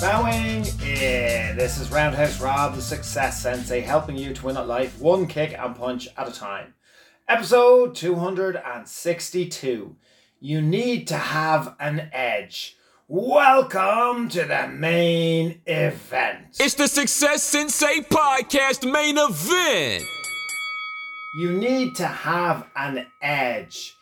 Bowing in. This is Roundhouse Rob, the Success Sensei, helping you to win at life one kick and punch at a time. Episode 262. You need to have an edge. Welcome to the main event. It's the Success Sensei Podcast main event. You need to have an edge.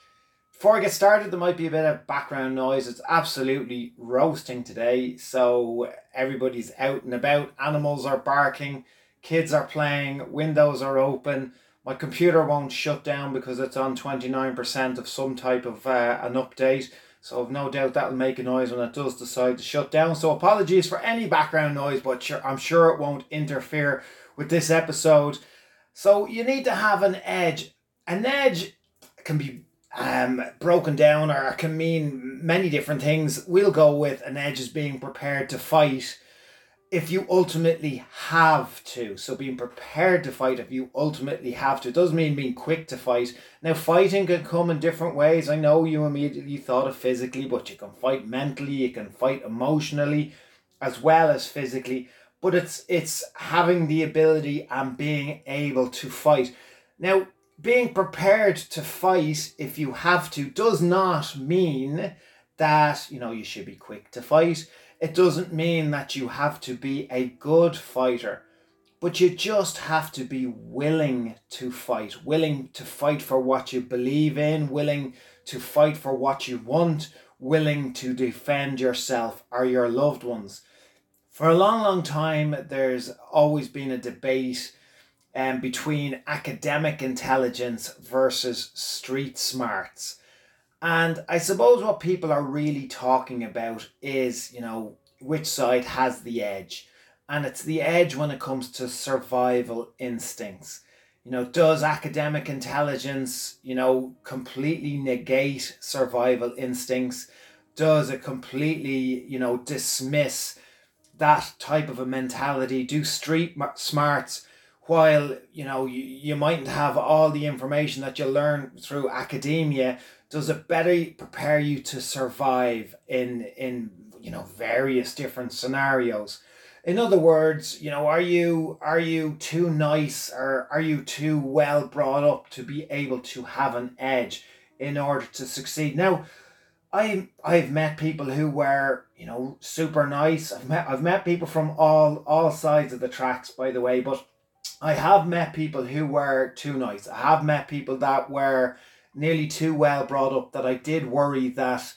Before I get started, there might be a bit of background noise. It's absolutely roasting today, so everybody's out and about. Animals are barking, kids are playing, windows are open. My computer won't shut down because it's on 29% of some type of uh, an update. So I've no doubt that'll make a noise when it does decide to shut down. So apologies for any background noise, but I'm sure it won't interfere with this episode. So you need to have an edge. An edge can be um, broken down or can mean many different things. We'll go with an edge as being prepared to fight if you ultimately have to. So being prepared to fight if you ultimately have to. It doesn't mean being quick to fight. Now fighting can come in different ways. I know you immediately thought of physically, but you can fight mentally, you can fight emotionally as well as physically. But it's it's having the ability and being able to fight. Now being prepared to fight if you have to does not mean that you know you should be quick to fight. It doesn't mean that you have to be a good fighter but you just have to be willing to fight willing to fight for what you believe in willing to fight for what you want willing to defend yourself or your loved ones. For a long long time there's always been a debate um, between academic intelligence versus street smarts. And I suppose what people are really talking about is, you know, which side has the edge. And it's the edge when it comes to survival instincts. You know, does academic intelligence, you know, completely negate survival instincts? Does it completely, you know, dismiss that type of a mentality? Do street smarts while you know you, you mightn't have all the information that you learn through academia does it better prepare you to survive in in you know various different scenarios? In other words you know are you are you too nice or are you too well brought up to be able to have an edge in order to succeed? Now I I've met people who were you know super nice. I've met I've met people from all all sides of the tracks by the way but I have met people who were too nice. I have met people that were nearly too well brought up that I did worry that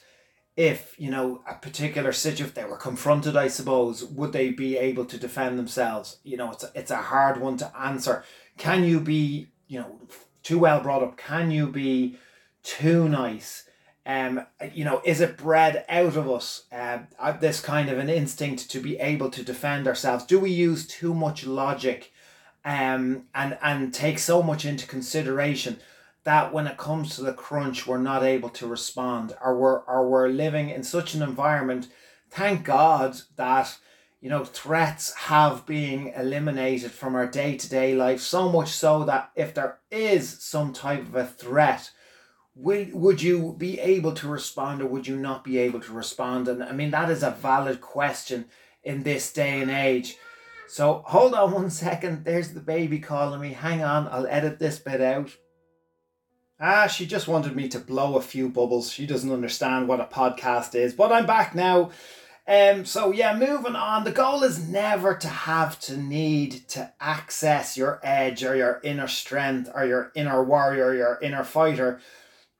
if, you know, a particular situation, they were confronted, I suppose, would they be able to defend themselves? You know, it's a, it's a hard one to answer. Can you be, you know, too well brought up? Can you be too nice? Um, you know, is it bred out of us? Uh, this kind of an instinct to be able to defend ourselves. Do we use too much logic? Um, and and take so much into consideration that when it comes to the crunch, we're not able to respond, or we're or we're living in such an environment. Thank God that you know threats have been eliminated from our day to day life. So much so that if there is some type of a threat, would would you be able to respond or would you not be able to respond? And I mean that is a valid question in this day and age. So hold on one second. There's the baby calling me. Hang on, I'll edit this bit out. Ah, she just wanted me to blow a few bubbles. She doesn't understand what a podcast is, but I'm back now. Um, so yeah, moving on. The goal is never to have to need to access your edge or your inner strength or your inner warrior, your inner fighter.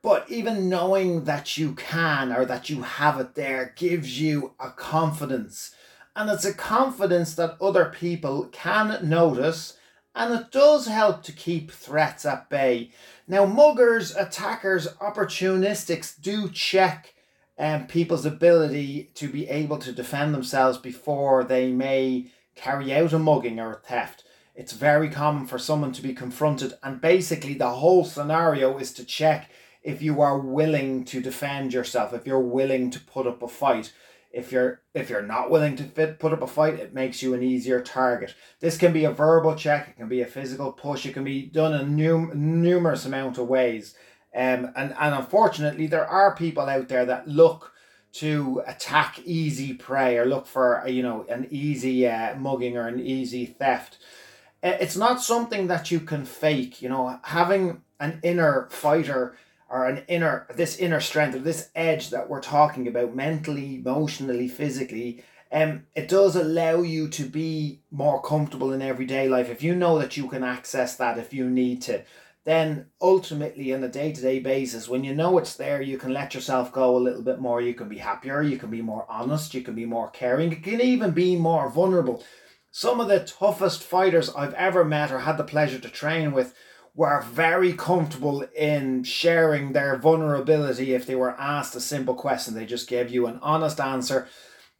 But even knowing that you can or that you have it there gives you a confidence and it's a confidence that other people can notice and it does help to keep threats at bay. Now, muggers, attackers, opportunistics do check um, people's ability to be able to defend themselves before they may carry out a mugging or a theft. it's very common for someone to be confronted. And basically, the whole scenario is to check if you are willing to defend yourself, if you're willing to put up a fight. If you're if you're not willing to fit, put up a fight, it makes you an easier target. This can be a verbal check, it can be a physical push, it can be done in num- numerous amount of ways. Um, and, and unfortunately, there are people out there that look to attack easy prey or look for you know an easy uh, mugging or an easy theft. It's not something that you can fake. You know, having an inner fighter or an inner this inner strength or this edge that we're talking about mentally, emotionally, physically. Um, it does allow you to be more comfortable in everyday life. If you know that you can access that if you need to then ultimately on a day-to-day basis when you know it's there you can let yourself go a little bit more. You can be happier. You can be more honest. You can be more caring. You can even be more vulnerable. Some of the toughest fighters i've ever met or had the pleasure to train with were very comfortable in sharing their vulnerability if they were asked a simple question they just gave you an honest answer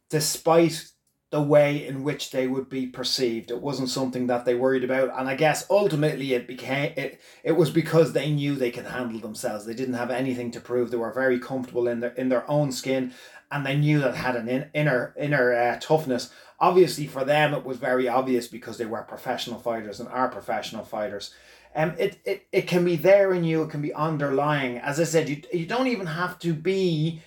despite the way in which they would be perceived. It wasn't something that they worried about, and I guess ultimately it became it. It was because they knew they could handle themselves. They didn't have anything to prove. They were very comfortable in their in their own skin, and they knew that had an in, inner inner uh, toughness. Obviously, for them, it was very obvious because they were professional fighters and are professional fighters. Um, it, it, it can be there in you. It can be underlying. As I said, you you don't even have to be,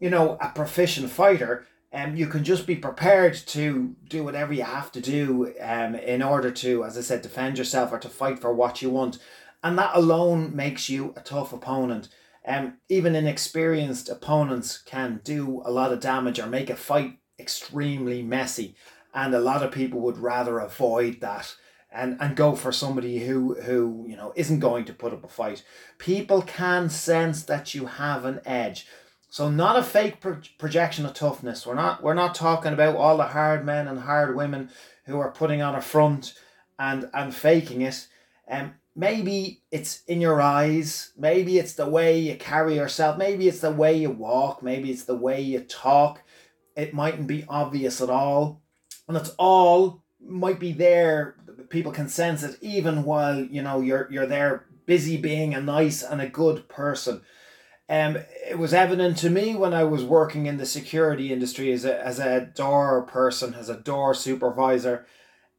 you know, a proficient fighter um, you can just be prepared to do whatever you have to do um, in order to, as I said, defend yourself or to fight for what you want. And that alone makes you a tough opponent. Um, even inexperienced opponents can do a lot of damage or make a fight extremely messy. And a lot of people would rather avoid that and, and go for somebody who, who you know isn't going to put up a fight. People can sense that you have an edge. So not a fake pro- projection of toughness. We're not we're not talking about all the hard men and hard women who are putting on a front and and faking it. Um, maybe it's in your eyes. Maybe it's the way you carry yourself. Maybe it's the way you walk. Maybe it's the way you talk. It mightn't be obvious at all, and it's all might be there. People can sense it even while you know you're you're there busy being a nice and a good person um, it was evident to me when I was working in the security industry as a, as a door person, as a door supervisor,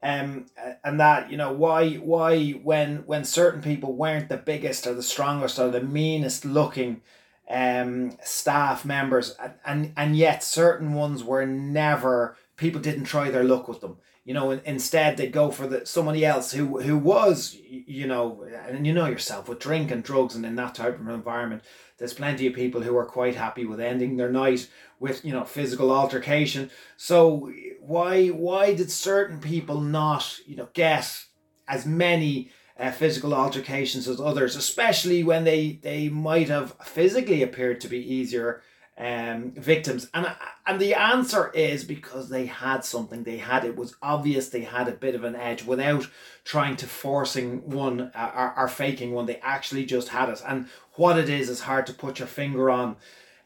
um, and that you know why why when when certain people weren't the biggest or the strongest or the meanest looking um, staff members, and, and and yet certain ones were never people didn't try their luck with them you know, instead they go for the somebody else who who was, you know, and you know yourself with drink and drugs and in that type of environment, there's plenty of people who are quite happy with ending their night with you know physical altercation. So why why did certain people not you know get as many uh, physical altercations as others, especially when they they might have physically appeared to be easier um, victims. And, and the answer is because they had something. They had, it was obvious they had a bit of an edge without trying to forcing one uh, or, or faking one. They actually just had it. And what it is is hard to put your finger on.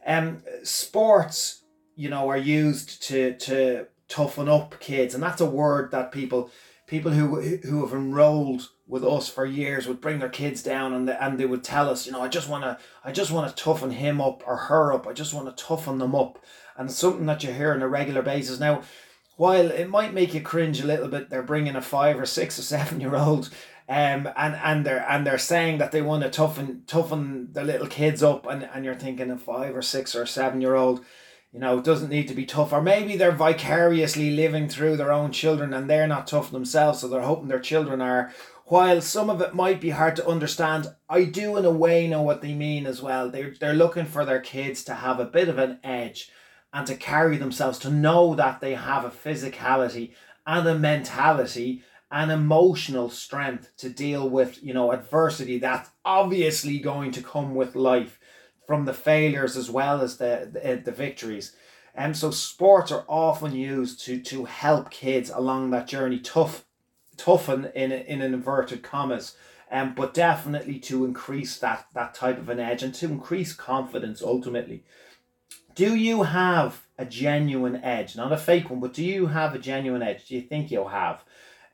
Um, sports, you know, are used to, to toughen up kids. And that's a word that people, people who, who have enrolled with us for years would bring their kids down and they, and they would tell us, you know, I just want to I just want to toughen him up or her up. I just want to toughen them up. And something that you hear on a regular basis. Now, while it might make you cringe a little bit, they're bringing a five or six or seven year old um, and and they're and they're saying that they want to toughen toughen the little kids up and, and you're thinking a five or six or seven year old you know, doesn't need to be tough. Or maybe they're vicariously living through their own children and they're not tough themselves, so they're hoping their children are while some of it might be hard to understand, I do in a way know what they mean as well. They're, they're looking for their kids to have a bit of an edge and to carry themselves, to know that they have a physicality and a mentality and emotional strength to deal with, you know, adversity that's obviously going to come with life from the failures as well as the, the, eh, the victories. And so sports are often used to, to help kids along that journey, tough toughen in in an inverted commas, um, but definitely to increase that that type of an edge and to increase confidence ultimately. Do you have a genuine edge, not a fake one, but do you have a genuine edge? Do you think you'll have?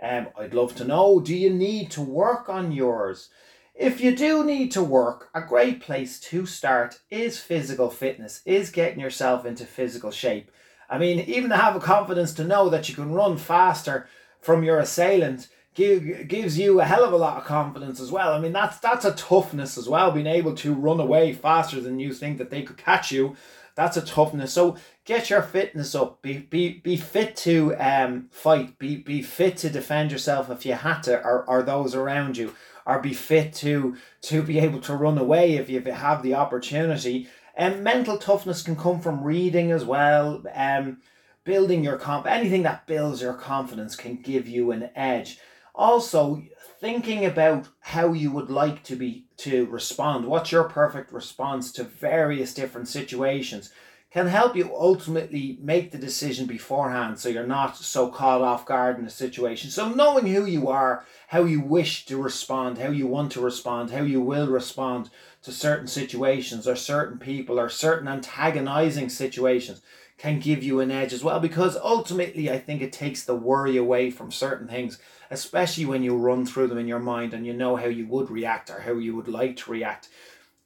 Um, I'd love to know do you need to work on yours? If you do need to work, a great place to start is physical fitness, is getting yourself into physical shape. I mean, even to have a confidence to know that you can run faster from your assailant give, gives you a hell of a lot of confidence as well. I mean, that's that's a toughness as well, being able to run away faster than you think that they could catch you. That's a toughness. So get your fitness up. Be be be fit to um fight. Be be fit to defend yourself if you had to, or, or those around you or be fit to to be able to run away if you have the opportunity. And um, mental toughness can come from reading as well. Um, building your comp anything that builds your confidence can give you an edge. Also, thinking about how you would like to be to respond. What's your perfect response to various different situations? can help you ultimately make the decision beforehand so you're not so caught off guard in a situation. So, knowing who you are, how you wish to respond, how you want to respond, how you will respond to certain situations or certain people or certain antagonizing situations can give you an edge as well because ultimately I think it takes the worry away from certain things especially when you run through them in your mind and you know how you would react or how you would like to react.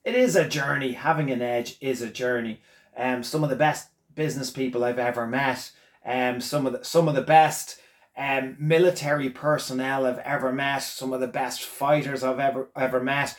It is a journey. Having an edge is a journey. Um, some of the best business people I've ever met, um, some of the some of the best um, military personnel I've ever met, some of the best fighters I've ever ever met,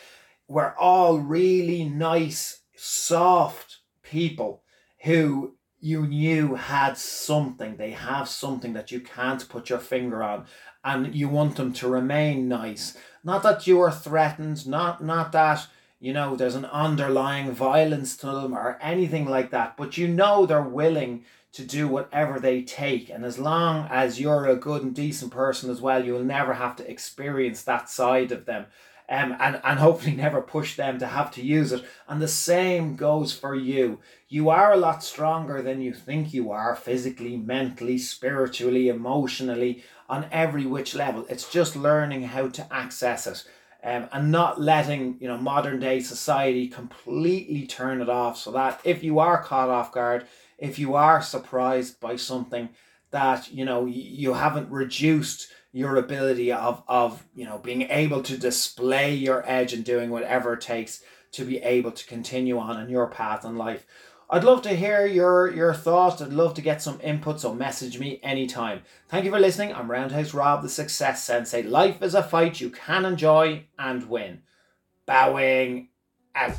were all really nice, soft people who you knew had something. They have something that you can't put your finger on, and you want them to remain nice. Not that you are threatened, not not that you know, there's an underlying violence to them or anything like that, but you know they're willing to do whatever they take. And as long as you're a good and decent person as well, you'll never have to experience that side of them. Um, and, and hopefully never push them to have to use it. And the same goes for you. You are a lot stronger than you think you are physically, mentally, spiritually, emotionally, on every which level. It's just learning how to access it um, and not letting you know modern day society completely turn it off so that if you are caught off guard if you are surprised by something that you know you haven't reduced your ability of of you know being able to display your edge and doing whatever it takes to be able to continue on in your path in life I'd love to hear your, your thoughts. I'd love to get some input, so message me anytime. Thank you for listening. I'm Roundhouse Rob, the Success Sensei. Life is a fight you can enjoy and win. Bowing out.